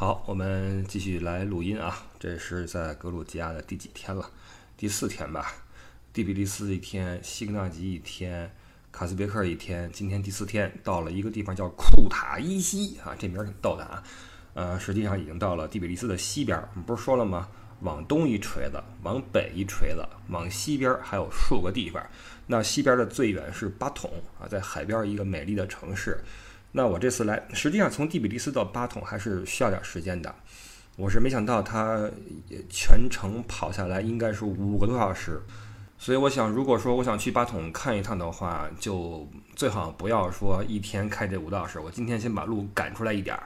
好，我们继续来录音啊。这是在格鲁吉亚的第几天了？第四天吧。第比利斯一天，西格纳吉一天，卡斯别克一天，今天第四天，到了一个地方叫库塔伊西啊，这名儿挺逗的啊。呃，实际上已经到了第比利斯的西边。我们不是说了吗？往东一锤子，往北一锤子，往西边还有数个地方。那西边的最远是巴统啊，在海边一个美丽的城市。那我这次来，实际上从第比利斯到巴统还是需要点时间的。我是没想到他全程跑下来应该是五个多小时，所以我想，如果说我想去巴统看一趟的话，就最好不要说一天开这五个小时。我今天先把路赶出来一点儿，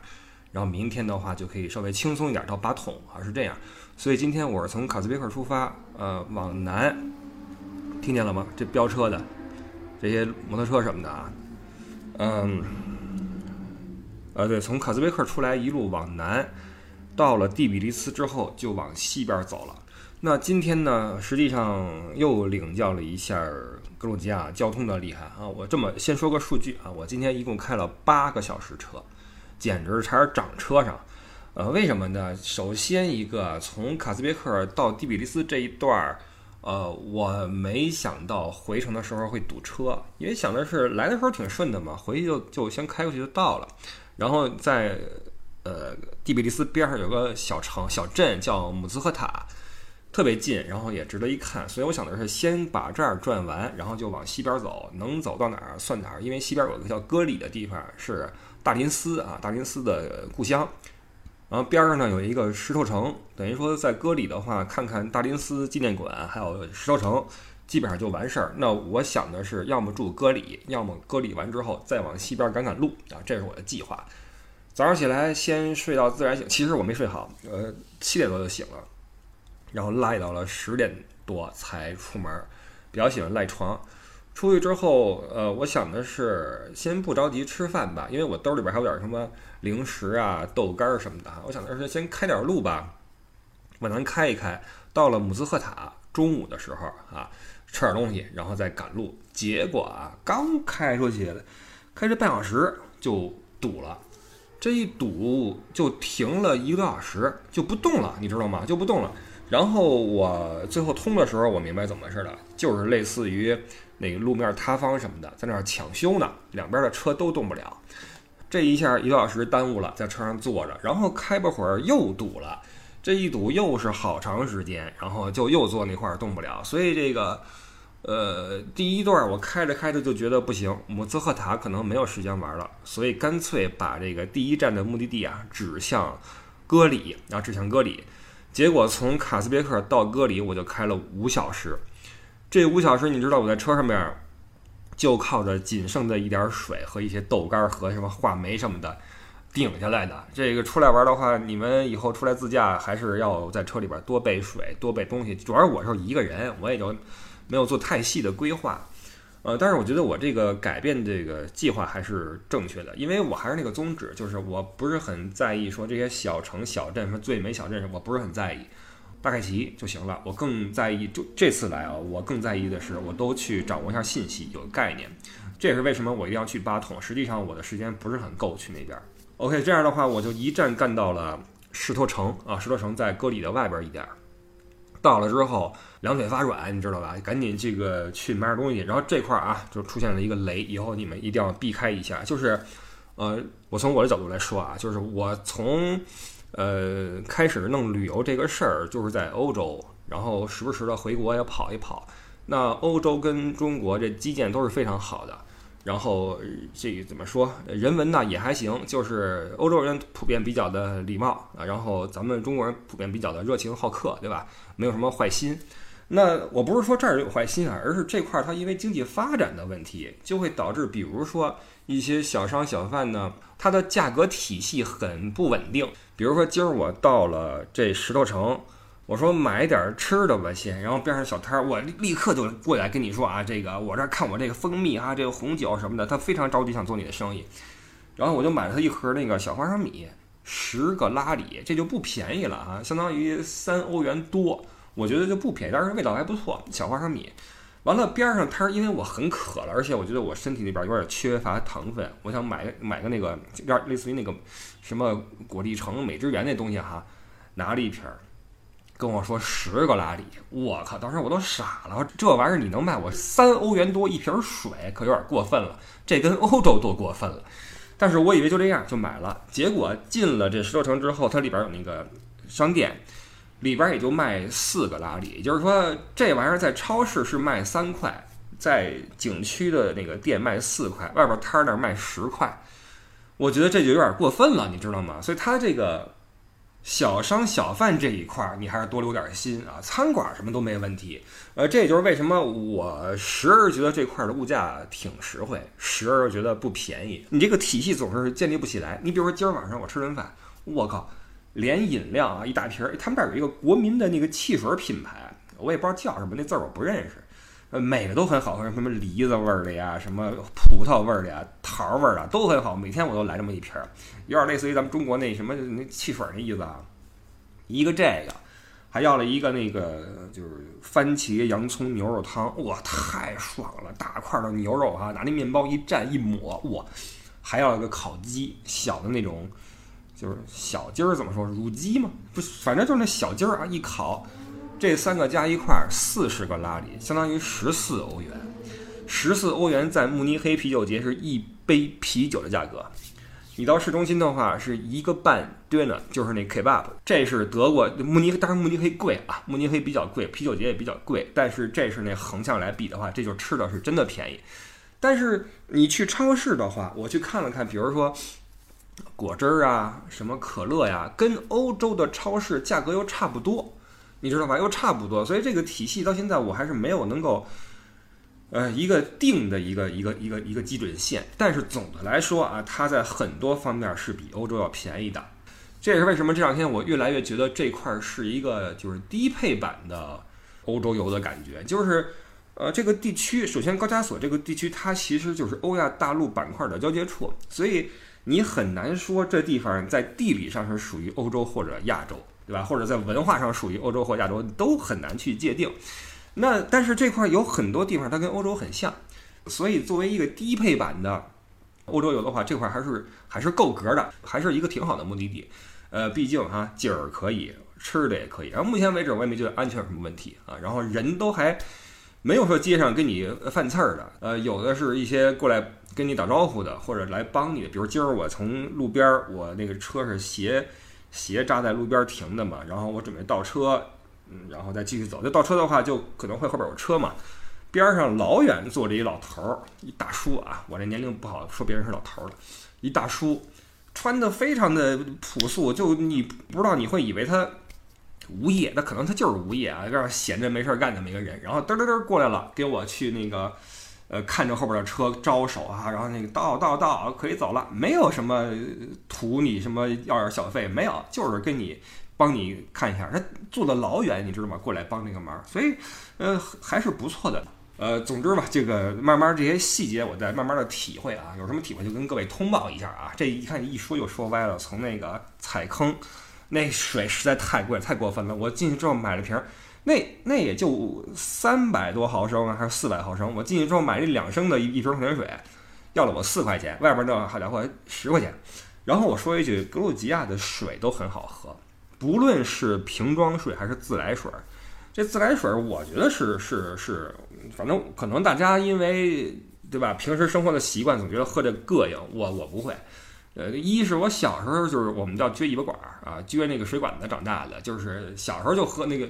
然后明天的话就可以稍微轻松一点到巴统啊，是这样。所以今天我是从卡斯别克出发，呃，往南，听见了吗？这飙车的这些摩托车什么的啊，嗯。呃，对，从卡斯贝克出来，一路往南，到了第比利斯之后，就往西边走了。那今天呢，实际上又领教了一下格鲁吉亚交通的厉害啊！我这么先说个数据啊，我今天一共开了八个小时车，简直是差点长车上。呃，为什么呢？首先一个，从卡斯别克到第比利斯这一段儿，呃，我没想到回程的时候会堵车，因为想的是来的时候挺顺的嘛，回去就就先开过去就到了。然后在呃第比利斯边上有个小城小镇叫姆兹赫塔，特别近，然后也值得一看。所以我想的是先把这儿转完，然后就往西边走，能走到哪儿算哪儿。因为西边有个叫戈里的地方是大林斯啊，大林斯的故乡。然后边上呢有一个石头城，等于说在戈里的话，看看大林斯纪念馆，还有石头城，基本上就完事儿。那我想的是，要么住戈里，要么戈里完之后再往西边赶赶路啊，这是我的计划。早上起来先睡到自然醒，其实我没睡好，呃，七点多就醒了，然后赖到了十点多才出门，比较喜欢赖床。出去之后，呃，我想的是先不着急吃饭吧，因为我兜里边还有点什么零食啊、豆干儿什么的。我想的是先开点路吧，往南开一开，到了姆兹赫塔，中午的时候啊，吃点东西，然后再赶路。结果啊，刚开出去，开这半小时就堵了。这一堵就停了一个多小时，就不动了，你知道吗？就不动了。然后我最后通的时候，我明白怎么回事了，就是类似于那个路面塌方什么的，在那儿抢修呢，两边的车都动不了。这一下一个小时耽误了，在车上坐着，然后开不会儿又堵了，这一堵又是好长时间，然后就又坐那块儿动不了，所以这个。呃，第一段我开着开着就觉得不行，姆兹赫塔可能没有时间玩了，所以干脆把这个第一站的目的地啊指向戈里，然后指向戈里。结果从卡斯别克到戈里我就开了五小时，这五小时你知道我在车上面就靠着仅剩的一点水和一些豆干和什么话梅什么的顶下来的。这个出来玩的话，你们以后出来自驾还是要在车里边多备水、多备东西。主要是我是一个人，我也就。没有做太细的规划，呃，但是我觉得我这个改变这个计划还是正确的，因为我还是那个宗旨，就是我不是很在意说这些小城小镇什么最美小镇，我不是很在意，大概齐就行了。我更在意，就这次来啊，我更在意的是，我都去掌握一下信息，有概念。这也是为什么我一定要去巴统。实际上我的时间不是很够去那边。OK，这样的话我就一站干到了石头城啊，石头城在戈里的外边一点。到了之后，两腿发软，你知道吧？赶紧这个去买点东西。然后这块儿啊，就出现了一个雷，以后你们一定要避开一下。就是，呃，我从我的角度来说啊，就是我从呃开始弄旅游这个事儿，就是在欧洲，然后时不时的回国也跑一跑。那欧洲跟中国这基建都是非常好的。然后这怎么说？人文呢也还行，就是欧洲人普遍比较的礼貌啊，然后咱们中国人普遍比较的热情好客，对吧？没有什么坏心。那我不是说这儿有坏心啊，而是这块儿它因为经济发展的问题，就会导致，比如说一些小商小贩呢，它的价格体系很不稳定。比如说今儿我到了这石头城。我说买点吃的吧先，然后边上小摊儿，我立刻就过来跟你说啊，这个我这看我这个蜂蜜啊，这个红酒什么的，他非常着急想做你的生意，然后我就买了他一盒那个小花生米，十个拉里，这就不便宜了啊，相当于三欧元多，我觉得就不便宜，但是味道还不错，小花生米，完了边上摊儿，因为我很渴了，而且我觉得我身体里边有点缺乏糖分，我想买买个那个有点类似于那个什么果粒橙、美汁源那东西哈，拿了一瓶儿，跟我说十个拉里，我靠！当时我都傻了，这玩意儿你能卖我三欧元多一瓶水，可有点过分了，这跟欧洲多过分了。但是我以为就这样就买了，结果进了这石头城之后，它里边有那个商店。里边也就卖四个拉里，也就是说，这玩意儿在超市是卖三块，在景区的那个店卖四块，外边摊儿那儿卖十块。我觉得这就有点过分了，你知道吗？所以它这个小商小贩这一块儿，你还是多留点心啊。餐馆什么都没问题，呃，这也就是为什么我时而觉得这块儿的物价挺实惠，时而又觉得不便宜。你这个体系总是建立不起来。你比如说今儿晚上我吃顿饭，我靠！连饮料啊，一大瓶儿。他们这儿有一个国民的那个汽水品牌，我也不知道叫什么，那字儿我不认识。呃，每个都很好喝，什么梨子味儿的呀，什么葡萄味儿的呀，桃味儿的都很好。每天我都来这么一瓶儿，有点类似于咱们中国那什么那汽水那意思啊。一个这个，还要了一个那个就是番茄洋葱牛肉汤，哇，太爽了！大块的牛肉哈，拿那面包一蘸一抹，哇，还要了个烤鸡，小的那种。就是小鸡儿怎么说？乳鸡嘛，不，反正就是那小鸡儿啊，一烤，这三个加一块儿四十个拉里，相当于十四欧元。十四欧元在慕尼黑啤酒节是一杯啤酒的价格。你到市中心的话是一个半 dinner，就是那 kebab。这是德国慕尼，当然慕尼黑贵啊，慕尼黑比较贵，啤酒节也比较贵。但是这是那横向来比的话，这就吃的是真的便宜。但是你去超市的话，我去看了看，比如说。果汁儿啊，什么可乐呀，跟欧洲的超市价格又差不多，你知道吧？又差不多，所以这个体系到现在我还是没有能够，呃，一个定的一个一个一个一个基准线。但是总的来说啊，它在很多方面是比欧洲要便宜的。这也是为什么这两天我越来越觉得这块是一个就是低配版的欧洲游的感觉。就是呃，这个地区，首先高加索这个地区，它其实就是欧亚大陆板块的交界处，所以。你很难说这地方在地理上是属于欧洲或者亚洲，对吧？或者在文化上属于欧洲或亚洲，都很难去界定。那但是这块有很多地方它跟欧洲很像，所以作为一个低配版的欧洲游的话，这块还是还是够格的，还是一个挺好的目的地。呃，毕竟哈景儿可以，吃的也可以。然后目前为止我也没觉得安全有什么问题啊。然后人都还没有说街上跟你犯刺儿的，呃，有的是一些过来。跟你打招呼的，或者来帮你的，比如今儿我从路边儿，我那个车是斜鞋扎在路边停的嘛，然后我准备倒车，嗯，然后再继续走。就倒车的话，就可能会后边有车嘛。边上老远坐着一老头儿，一大叔啊，我这年龄不好说别人是老头儿了，一大叔穿的非常的朴素，就你不知道你会以为他无业，那可能他就是无业啊，有点闲着没事干这么一个人，然后嘚嘚嘚过来了，给我去那个。呃，看着后边的车招手啊，然后那个到到到可以走了，没有什么图你什么要点小费，没有，就是跟你帮你看一下，他坐的老远，你知道吗？过来帮这个忙，所以呃还是不错的。呃，总之吧，这个慢慢这些细节我在慢慢的体会啊，有什么体会就跟各位通报一下啊。这一看一说就说歪了，从那个踩坑，那水实在太贵太过分了，我进去之后买了瓶。那那也就三百多毫升还是四百毫升？我进去之后买这两升的一一瓶矿泉水，要了我四块钱。外边那好家伙十块钱。然后我说一句，格鲁吉亚的水都很好喝，不论是瓶装水还是自来水。这自来水我觉得是是是，反正可能大家因为对吧，平时生活的习惯总觉得喝这膈应。我我不会。呃，一是我小时候就是我们叫撅尾巴管儿啊，撅那个水管子长大的，就是小时候就喝那个。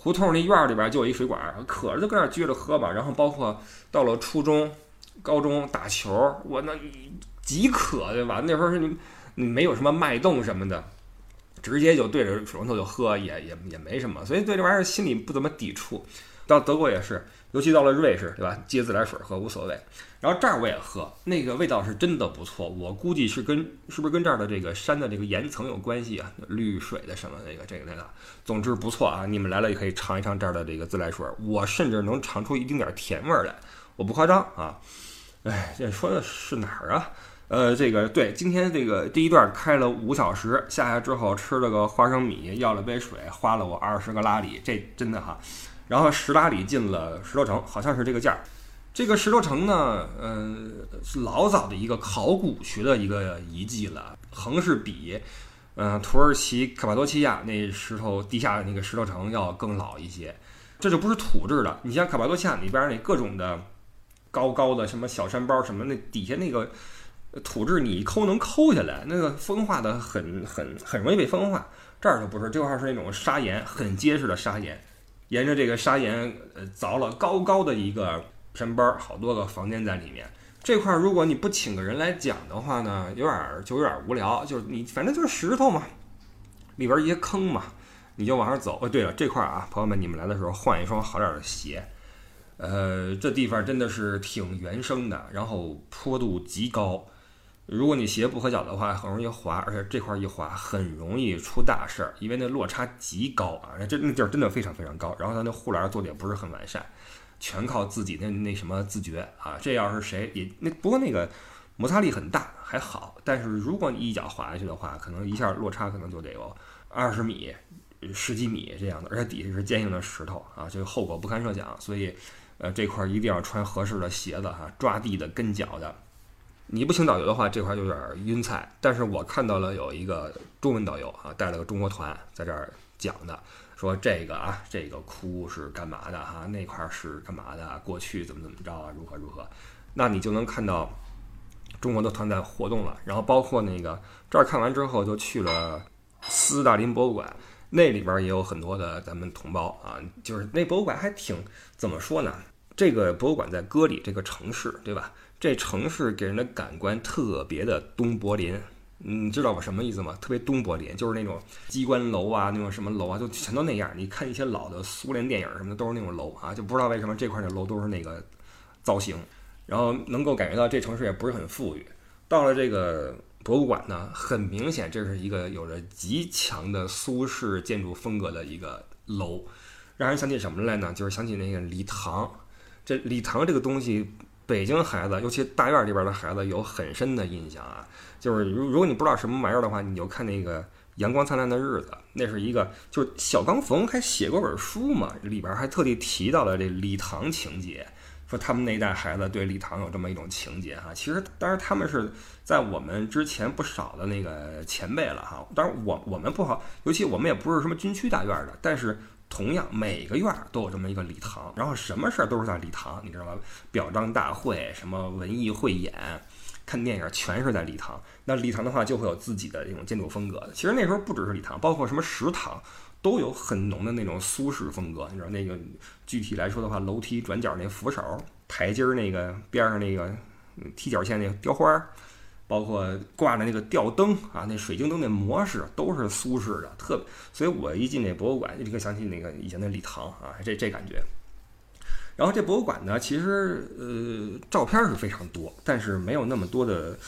胡同那院里边就有一水管，渴着就搁那撅着喝吧。然后包括到了初中、高中打球，我那极渴对吧？那时候是你没有什么脉动什么的，直接就对着水龙头就喝，也也也没什么。所以对这玩意儿心里不怎么抵触。到德国也是。尤其到了瑞士，对吧？接自来水喝无所谓。然后这儿我也喝，那个味道是真的不错。我估计是跟是不是跟这儿的这个山的这个岩层有关系啊？绿水的什么那个这个那个，总之不错啊！你们来了也可以尝一尝这儿的这个自来水，我甚至能尝出一丁点儿甜味儿来，我不夸张啊！哎，这说的是哪儿啊？呃，这个对，今天这个第一段开了五小时，下来之后吃了个花生米，要了杯水，花了我二十个拉里，这真的哈。然后十拉里进了石头城，好像是这个价儿。这个石头城呢，嗯，是老早的一个考古学的一个遗迹了，横是比，嗯，土耳其卡帕多奇亚那石头地下的那个石头城要更老一些。这就不是土质的，你像卡帕多奇亚里边那各种的高高的什么小山包什么，那底下那个土质你抠能抠下来，那个风化的很很很容易被风化。这儿就不是，这块是那种砂岩，很结实的砂岩，沿着这个砂岩呃凿了高高的一个。山包好多个房间在里面，这块儿如果你不请个人来讲的话呢，有点儿就有点儿无聊。就是你反正就是石头嘛，里边一些坑嘛，你就往上走。哦，对了，这块儿啊，朋友们，你们来的时候换一双好点儿的鞋。呃，这地方真的是挺原生的，然后坡度极高，如果你鞋不合脚的话，很容易滑，而且这块儿一滑很容易出大事儿，因为那落差极高啊，这那地儿真的非常非常高。然后它那护栏做的也不是很完善。全靠自己的那什么自觉啊！这要是谁也那不过那个摩擦力很大还好，但是如果你一脚滑下去的话，可能一下落差可能就得有二十米、十几米这样的，而且底下是坚硬的石头啊，这个后果不堪设想。所以，呃，这块一定要穿合适的鞋子哈，抓地的、跟脚的。你不请导游的话，这块有点晕菜。但是我看到了有一个中文导游啊，带了个中国团在这儿讲的。说这个啊，这个窟是干嘛的哈？那块是干嘛的？过去怎么怎么着啊？如何如何？那你就能看到中国的团在活动了。然后包括那个这儿看完之后，就去了斯大林博物馆，那里边也有很多的咱们同胞啊。就是那博物馆还挺怎么说呢？这个博物馆在戈里这个城市，对吧？这城市给人的感官特别的东柏林。你知道我什么意思吗？特别东柏林，就是那种机关楼啊，那种什么楼啊，就全都那样。你看一些老的苏联电影什么的，都是那种楼啊，就不知道为什么这块的楼都是那个造型。然后能够感觉到这城市也不是很富裕。到了这个博物馆呢，很明显这是一个有着极强的苏式建筑风格的一个楼，让人想起什么来呢？就是想起那个礼堂。这礼堂这个东西，北京孩子，尤其大院里边的孩子有很深的印象啊。就是如如果你不知道什么玩意儿的话，你就看那个《阳光灿烂的日子》，那是一个就是小刚冯还写过本书嘛，里边还特地提到了这礼堂情节，说他们那一代孩子对礼堂有这么一种情节哈。其实当然他们是在我们之前不少的那个前辈了哈。当然我我们不好，尤其我们也不是什么军区大院的，但是同样每个院都有这么一个礼堂，然后什么事儿都是在礼堂，你知道吧？表彰大会、什么文艺汇演。看电影全是在礼堂，那礼堂的话就会有自己的这种建筑风格。其实那时候不只是礼堂，包括什么食堂，都有很浓的那种苏式风格。你知道那个具体来说的话，楼梯转角那扶手、台阶儿那个边上那个踢脚线那个雕花，包括挂的那个吊灯啊，那水晶灯那模式都是苏式的，特。所以我一进那博物馆，立刻想起那个以前的礼堂啊，这这感觉。然后这博物馆呢，其实呃照片是非常多，但是没有那么多的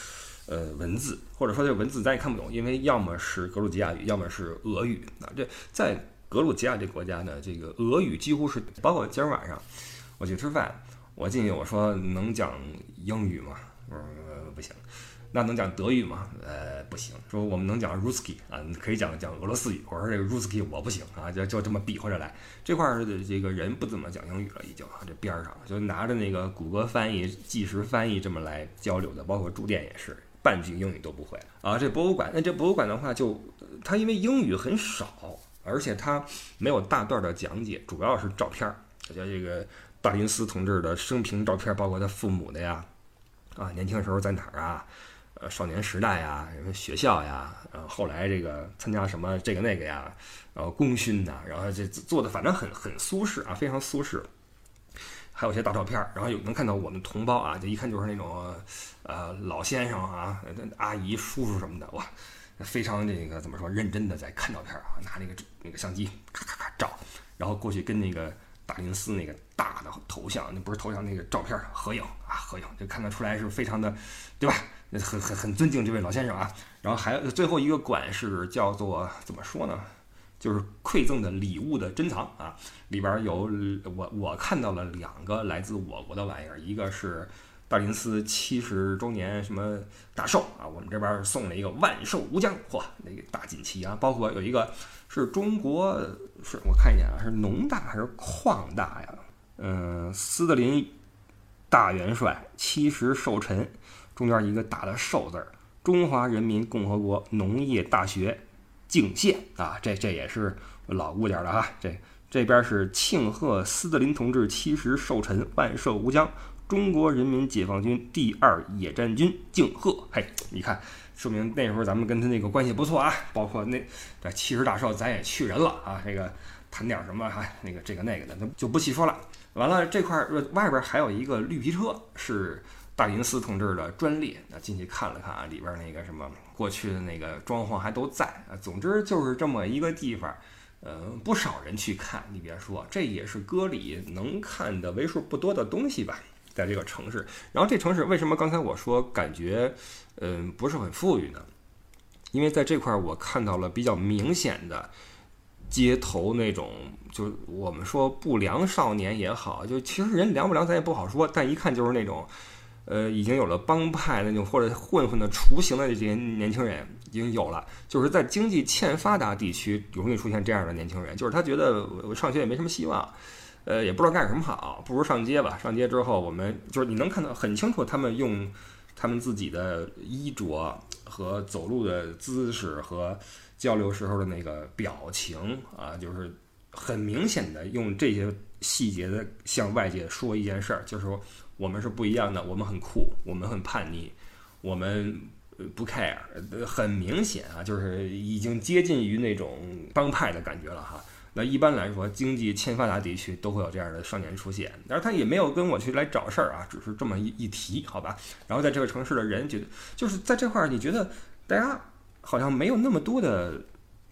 呃文字，或者说这文字咱也看不懂，因为要么是格鲁吉亚语，要么是俄语啊。这在格鲁吉亚这国家呢，这个俄语几乎是，包括今儿晚上我去吃饭，我进去我说能讲英语吗？我说不行。那能讲德语吗？呃，不行。说我们能讲 Ruski 啊，你可以讲讲俄罗斯语。我说这个 Ruski 我不行啊，就就这么比划着来。这块儿的这个人不怎么讲英语了，已经啊，这边儿上就拿着那个谷歌翻译、即时翻译这么来交流的，包括住店也是半句英语都不会啊。这博物馆，那这博物馆的话，就它因为英语很少，而且它没有大段的讲解，主要是照片儿，叫这个大林斯同志的生平照片，包括他父母的呀，啊，年轻时候在哪儿啊？呃，少年时代呀，什么学校呀，呃，后来这个参加什么这个那个呀，然后功勋呐，然后这做的反正很很苏式啊，非常苏式。还有些大照片，然后有能看到我们同胞啊，就一看就是那种呃老先生啊、阿姨、叔叔什么的，哇，非常这个怎么说认真的在看照片啊，拿那个那个相机咔咔咔照，然后过去跟那个大林寺那个大的头像，那不是头像那个照片合影啊，合影就看得出来是非常的，对吧？很很很尊敬这位老先生啊，然后还有最后一个馆是叫做怎么说呢？就是馈赠的礼物的珍藏啊，里边有我我看到了两个来自我国的玩意儿，一个是大林寺七十周年什么大寿啊，我们这边送了一个万寿无疆，嚯，那个大锦旗啊，包括有一个是中国，是我看一眼啊，是农大还是矿大呀？嗯，斯德林大元帅七十寿辰，中间一个大的寿字儿，中华人民共和国农业大学敬献啊，这这也是老物件了啊，这这边是庆贺斯大林同志七十寿辰，万寿无疆。中国人民解放军第二野战军敬贺，嘿，你看，说明那时候咱们跟他那个关系不错啊。包括那这七十大寿，咱也去人了啊。这个谈点什么哈，那个这个那个的，那就不细说了。完了，这块外边还有一个绿皮车，是大林寺同志的专列。那进去看了看啊，里边那个什么过去的那个装潢还都在啊。总之就是这么一个地方，呃，不少人去看。你别说，这也是歌里能看的为数不多的东西吧。在这个城市，然后这城市为什么刚才我说感觉，嗯，不是很富裕呢？因为在这块我看到了比较明显的街头那种，就是我们说不良少年也好，就其实人良不良咱也不好说，但一看就是那种，呃，已经有了帮派那种或者混混的雏形的这些年轻人已经有了，就是在经济欠发达地区容易出现这样的年轻人，就是他觉得我上学也没什么希望。呃，也不知道干什么好，不如上街吧。上街之后，我们就是你能看到很清楚，他们用他们自己的衣着和走路的姿势和交流时候的那个表情啊，就是很明显的用这些细节的向外界说一件事儿，就是说我们是不一样的，我们很酷，我们很叛逆，我们不 care，很明显啊，就是已经接近于那种帮派的感觉了哈。那一般来说，经济欠发达地区都会有这样的少年出现，但是他也没有跟我去来找事儿啊，只是这么一一提，好吧。然后在这个城市的人觉得，就是在这块儿，你觉得大家好像没有那么多的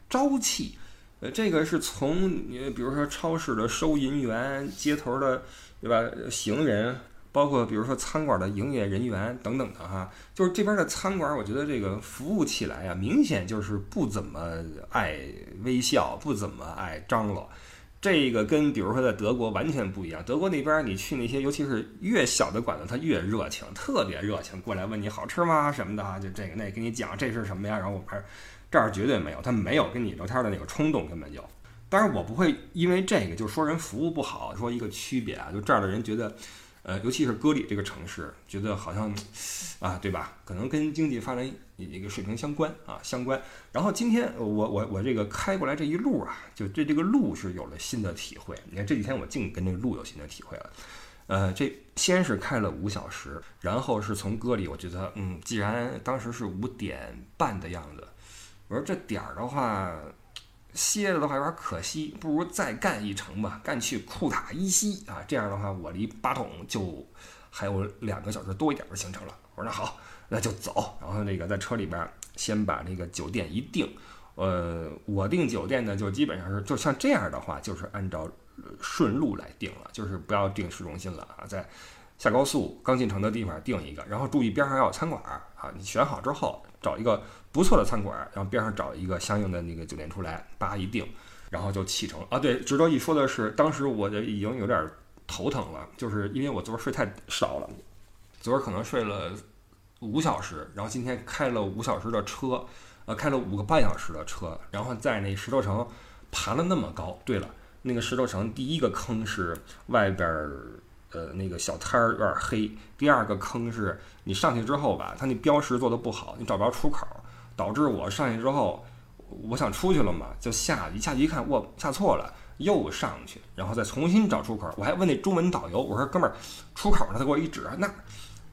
朝气，呃，这个是从你比如说超市的收银员、街头的对吧，行人。包括比如说餐馆的营业人员等等的哈，就是这边的餐馆，我觉得这个服务起来啊，明显就是不怎么爱微笑，不怎么爱张罗。这个跟比如说在德国完全不一样。德国那边你去那些，尤其是越小的馆子，他越热情，特别热情，过来问你好吃吗什么的哈，就这个那跟你讲这是什么呀，然后我们这儿绝对没有，他没有跟你聊天的那个冲动，根本就。当然我不会因为这个就说人服务不好，说一个区别啊，就这儿的人觉得。呃，尤其是歌里这个城市，觉得好像，啊，对吧？可能跟经济发展一个水平相关啊，相关。然后今天我我我这个开过来这一路啊，就对这个路是有了新的体会。你看这几天我净跟这个路有新的体会了。呃，这先是开了五小时，然后是从歌里，我觉得，嗯，既然当时是五点半的样子，我说这点儿的话。歇着的话有点可惜，不如再干一程吧，干去库塔伊西啊！这样的话，我离巴统就还有两个小时多一点的行程了。我说那好，那就走。然后那个在车里边先把那个酒店一定，呃，我订酒店呢就基本上是就像这样的话，就是按照顺路来定了，就是不要定市中心了啊，在下高速刚进城的地方定一个，然后注意边上要有餐馆啊，你选好之后找一个。不错的餐馆，然后边上找一个相应的那个酒店出来，叭一定，然后就启程啊。对，值得一说的是，当时我就已经有点头疼了，就是因为我昨儿睡太少了，昨儿可能睡了五小时，然后今天开了五小时的车，呃，开了五个半小时的车，然后在那石头城爬了那么高。对了，那个石头城第一个坑是外边儿。呃，那个小摊儿有点黑。第二个坑是你上去之后吧，它那标识做的不好，你找不着出口。导致我上去之后，我想出去了嘛，就下一下去一看，我下错了，又上去，然后再重新找出口。我还问那中文导游，我说哥们儿，出口呢？他给我一指，那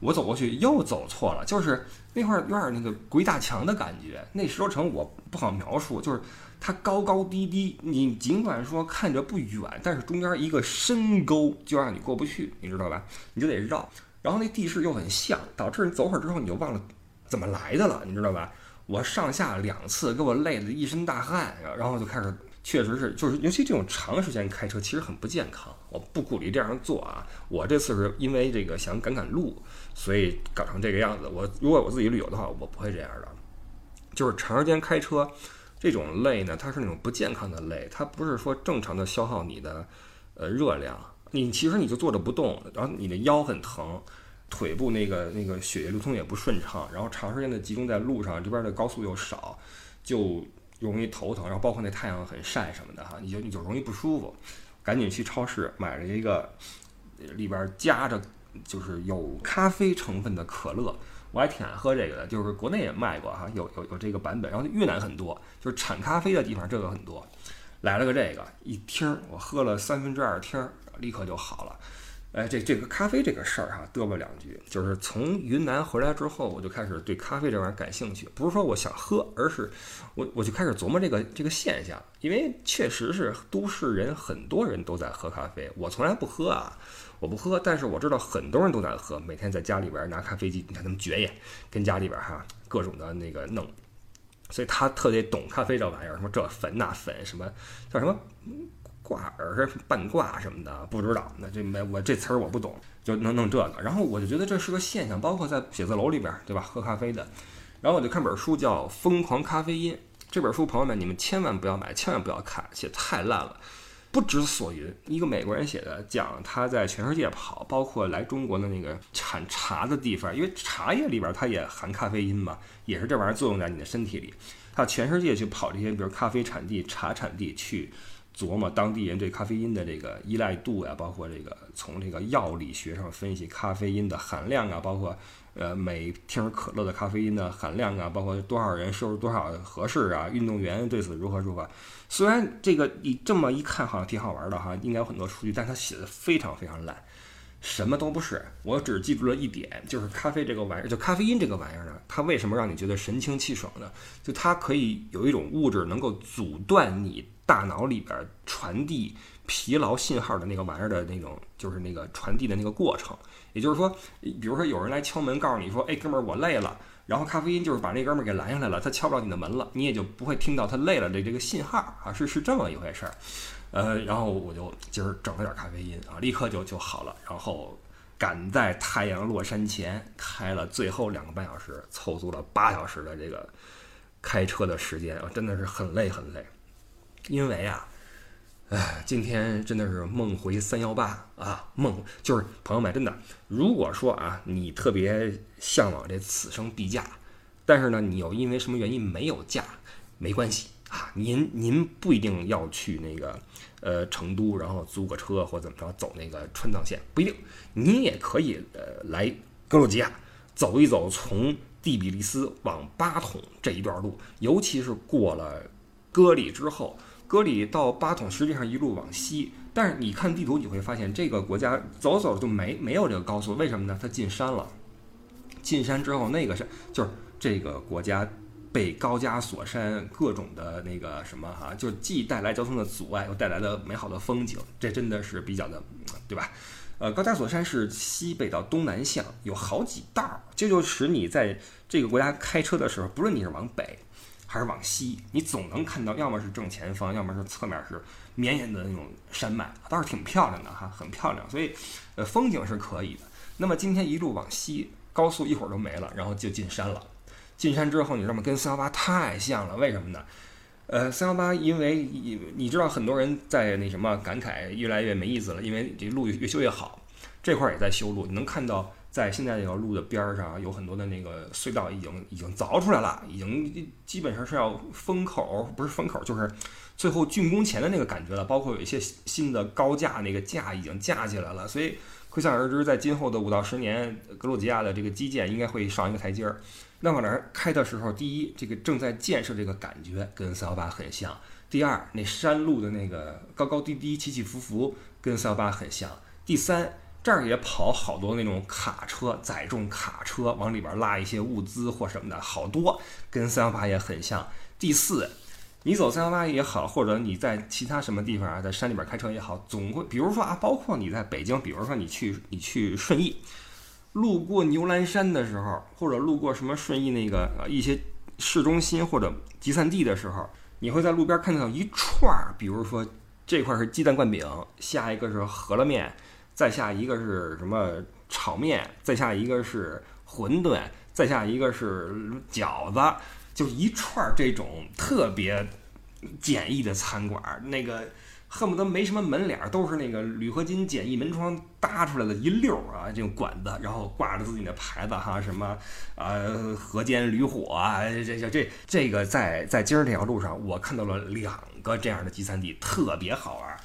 我走过去又走错了，就是那块儿有点那个鬼打墙的感觉。那石头城我不好描述，就是它高高低低，你尽管说看着不远，但是中间一个深沟就让你过不去，你知道吧？你就得绕，然后那地势又很像，导致你走会儿之后你就忘了怎么来的了，你知道吧？我上下两次给我累得一身大汗，然后就开始，确实是，就是尤其这种长时间开车，其实很不健康。我不鼓励这样做啊。我这次是因为这个想赶赶路，所以搞成这个样子。我如果我自己旅游的话，我不会这样的。就是长时间开车这种累呢，它是那种不健康的累，它不是说正常的消耗你的呃热量。你其实你就坐着不动，然后你的腰很疼。腿部那个那个血液流通也不顺畅，然后长时间的集中在路上，这边的高速又少，就容易头疼，然后包括那太阳很晒什么的哈，你就你就容易不舒服。赶紧去超市买了一个里边夹着就是有咖啡成分的可乐，我还挺爱喝这个的，就是国内也卖过哈，有有有这个版本，然后越南很多，就是产咖啡的地方这个很多，来了个这个一听，我喝了三分之二听，立刻就好了。哎，这这个咖啡这个事儿哈，嘚啵两句，就是从云南回来之后，我就开始对咖啡这玩意儿感兴趣。不是说我想喝，而是我我就开始琢磨这个这个现象，因为确实是都市人很多人都在喝咖啡，我从来不喝啊，我不喝，但是我知道很多人都在喝，每天在家里边拿咖啡机，你看他们绝也，跟家里边哈各种的那个弄，所以他特别懂咖啡这玩意儿，什么这粉那粉，什么叫什么。挂耳半挂什么的，不知道。那这没我这词儿我不懂，就能弄这个。然后我就觉得这是个现象，包括在写字楼里边，对吧？喝咖啡的。然后我就看本书叫《疯狂咖啡因》这本书，朋友们你们千万不要买，千万不要看，写太烂了，不知所云。一个美国人写的，讲他在全世界跑，包括来中国的那个产茶的地方，因为茶叶里边它也含咖啡因嘛，也是这玩意儿作用在你的身体里。他全世界去跑这些，比如咖啡产地、茶产地去。琢磨当地人对咖啡因的这个依赖度呀，包括这个从这个药理学上分析咖啡因的含量啊，包括呃每听可乐的咖啡因的含量啊，包括多少人摄入多少合适啊，运动员对此如何如何。虽然这个你这么一看好像挺好玩的哈，应该有很多数据，但它写的非常非常烂，什么都不是。我只记住了一点，就是咖啡这个玩意儿，就咖啡因这个玩意儿呢，它为什么让你觉得神清气爽呢？就它可以有一种物质能够阻断你。大脑里边传递疲劳信号的那个玩意儿的那种，就是那个传递的那个过程。也就是说，比如说有人来敲门，告诉你说：“哎，哥们儿，我累了。”然后咖啡因就是把那哥们儿给拦下来了，他敲不着你的门了，你也就不会听到他累了的这个信号啊，是是这么一回事儿。呃，然后我就今儿整了点咖啡因啊，立刻就就好了。然后赶在太阳落山前开了最后两个半小时，凑足了八小时的这个开车的时间啊，真的是很累很累。因为啊，哎，今天真的是梦回三幺八啊，梦就是朋友们，真的，如果说啊，你特别向往这此生必驾，但是呢，你又因为什么原因没有驾，没关系啊，您您不一定要去那个呃成都，然后租个车或怎么着走那个川藏线，不一定，您也可以呃来格鲁吉亚走一走，从第比利斯往巴统这一段路，尤其是过了戈里之后。戈里到巴统实际上一路往西，但是你看地图你会发现这个国家走走就没没有这个高速，为什么呢？它进山了，进山之后那个是就是这个国家被高加索山各种的那个什么哈，就既带来交通的阻碍，又带来了美好的风景，这真的是比较的，对吧？呃，高加索山是西北到东南向，有好几道儿，这就使你在这个国家开车的时候，不论你是往北。还是往西，你总能看到，要么是正前方，要么是侧面是绵延的那种山脉，倒是挺漂亮的哈，很漂亮。所以，呃，风景是可以的。那么今天一路往西，高速一会儿都没了，然后就进山了。进山之后，你知道吗？跟四幺八太像了，为什么呢？呃，三幺八因为你知道，很多人在那什么感慨越来越没意思了，因为这路越修越好，这块儿也在修路，你能看到。在现在这条路的边儿上，有很多的那个隧道已经已经凿出来了，已经基本上是要封口，不是封口，就是最后竣工前的那个感觉了。包括有一些新的高架，那个架已经架起来了。所以可想而知，在今后的五到十年，格鲁吉亚的这个基建应该会上一个台阶儿。那往那儿开的时候，第一，这个正在建设这个感觉跟四幺八很像；第二，那山路的那个高高低低、起起伏伏跟四幺八很像；第三。这儿也跑好多那种卡车，载重卡车往里边拉一些物资或什么的，好多跟三幺八也很像。第四，你走三幺八也好，或者你在其他什么地方啊，在山里边开车也好，总会，比如说啊，包括你在北京，比如说你去你去顺义，路过牛栏山的时候，或者路过什么顺义那个呃一些市中心或者集散地的时候，你会在路边看到一串儿，比如说这块是鸡蛋灌饼，下一个是饸饹面。再下一个是什么炒面？再下一个是馄饨，再下一个是饺子，就一串这种特别简易的餐馆。那个恨不得没什么门脸，都是那个铝合金简易门窗搭出来的一溜儿啊，这种管子，然后挂着自己的牌子哈，什么呃河间驴火啊，这这这这个在在今儿这条路上，我看到了两个这样的集散地，特别好玩。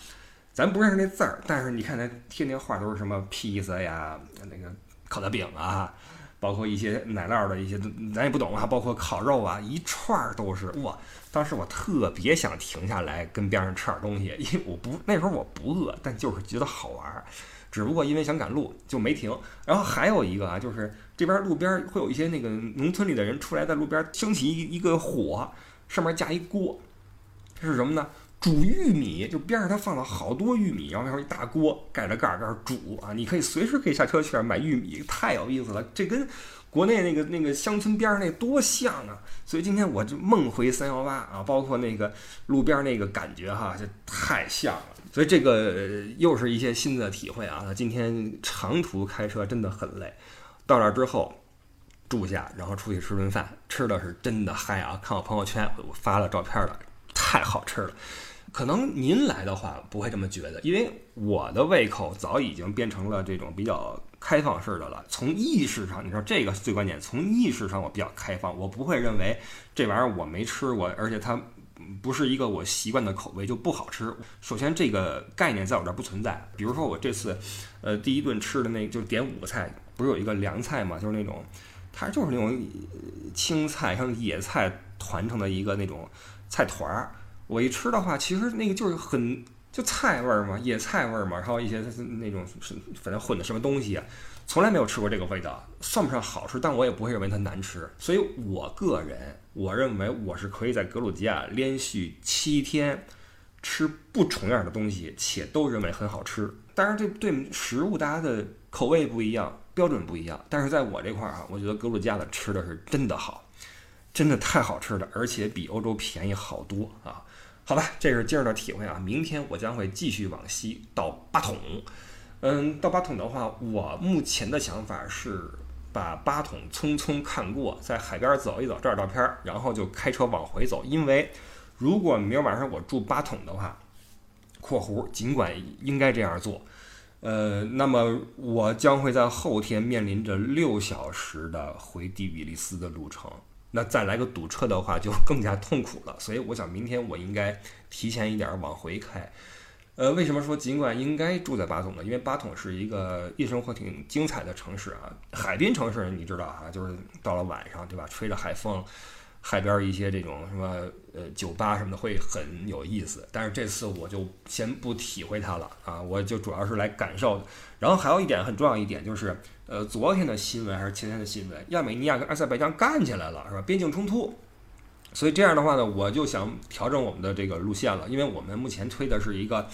咱不认识那字儿，但是你看那贴那画都是什么披萨呀，那个烤的饼啊。包括一些奶酪的一些，咱也不懂啊。包括烤肉啊，一串儿都是哇！当时我特别想停下来跟边上吃点东西，因为我不那时候我不饿，但就是觉得好玩儿。只不过因为想赶路就没停。然后还有一个啊，就是这边路边会有一些那个农村里的人出来，在路边升起一一个火，上面架一锅，这是什么呢？煮玉米，就边上它放了好多玉米，然后那一大锅盖着盖儿在那煮啊，你可以随时可以下车去买玉米，太有意思了。这跟国内那个那个乡村边上那多像啊！所以今天我就梦回三幺八啊，包括那个路边那个感觉哈，就太像了。所以这个又是一些新的体会啊。今天长途开车真的很累，到那儿之后住下，然后出去吃顿饭，吃的是真的嗨啊！看我朋友圈，我发了照片了，太好吃了。可能您来的话不会这么觉得，因为我的胃口早已经变成了这种比较开放式的了。从意识上，你说这个最关键。从意识上，我比较开放，我不会认为这玩意儿我没吃过，而且它不是一个我习惯的口味就不好吃。首先，这个概念在我这儿不存在。比如说我这次，呃，第一顿吃的那就点五个菜，不是有一个凉菜嘛，就是那种，它就是那种青菜像野菜团成的一个那种菜团儿。我一吃的话，其实那个就是很就菜味儿嘛，野菜味儿嘛，然后一些那种反正混的什么东西啊，从来没有吃过这个味道，算不上好吃，但我也不会认为它难吃。所以我个人我认为我是可以在格鲁吉亚连续七天吃不重样的东西，且都认为很好吃。当然，这对食物大家的口味不一样，标准不一样。但是在我这块儿啊，我觉得格鲁吉亚的吃的是真的好，真的太好吃了，而且比欧洲便宜好多啊。好吧，这是今儿的体会啊。明天我将会继续往西到巴统。嗯，到巴统的话，我目前的想法是把巴统匆匆看过，在海边走一走，照照照片，然后就开车往回走。因为如果明儿晚上我住巴统的话（括弧尽管应该这样做），呃，那么我将会在后天面临着六小时的回第比利斯的路程。那再来个堵车的话，就更加痛苦了。所以我想明天我应该提前一点往回开。呃，为什么说尽管应该住在巴统呢？因为巴统是一个夜生活挺精彩的城市啊，海滨城市，你知道哈，就是到了晚上，对吧？吹着海风。海边一些这种什么呃酒吧什么的会很有意思，但是这次我就先不体会它了啊，我就主要是来感受。然后还有一点很重要一点就是，呃，昨天的新闻还是前天的新闻，亚美尼亚跟阿塞拜疆干起来了，是吧？边境冲突。所以这样的话呢，我就想调整我们的这个路线了，因为我们目前推的是一个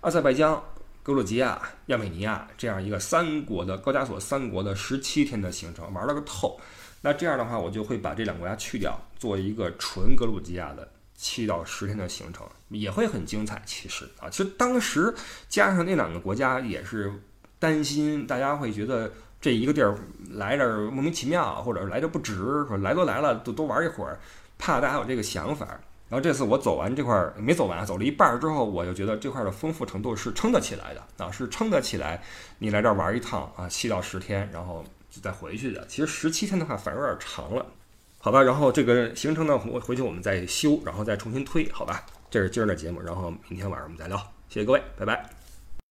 阿塞拜疆、格鲁吉亚、亚美尼亚这样一个三国的高加索三国的十七天的行程，玩了个透。那这样的话，我就会把这两个国家去掉，做一个纯格鲁吉亚的七到十天的行程，也会很精彩。其实啊，其实当时加上那两个国家也是担心大家会觉得这一个地儿来这儿莫名其妙，或者来这不值，说来都来了，都都玩一会儿，怕大家有这个想法。然后这次我走完这块儿没走完，走了一半儿之后，我就觉得这块儿的丰富程度是撑得起来的啊，是撑得起来。你来这儿玩一趟啊，七到十天，然后。再回去的，其实十七天的话反而有点长了，好吧？然后这个行程呢，我回去我们再修，然后再重新推，好吧？这是今儿的节目，然后明天晚上我们再聊，谢谢各位，拜拜。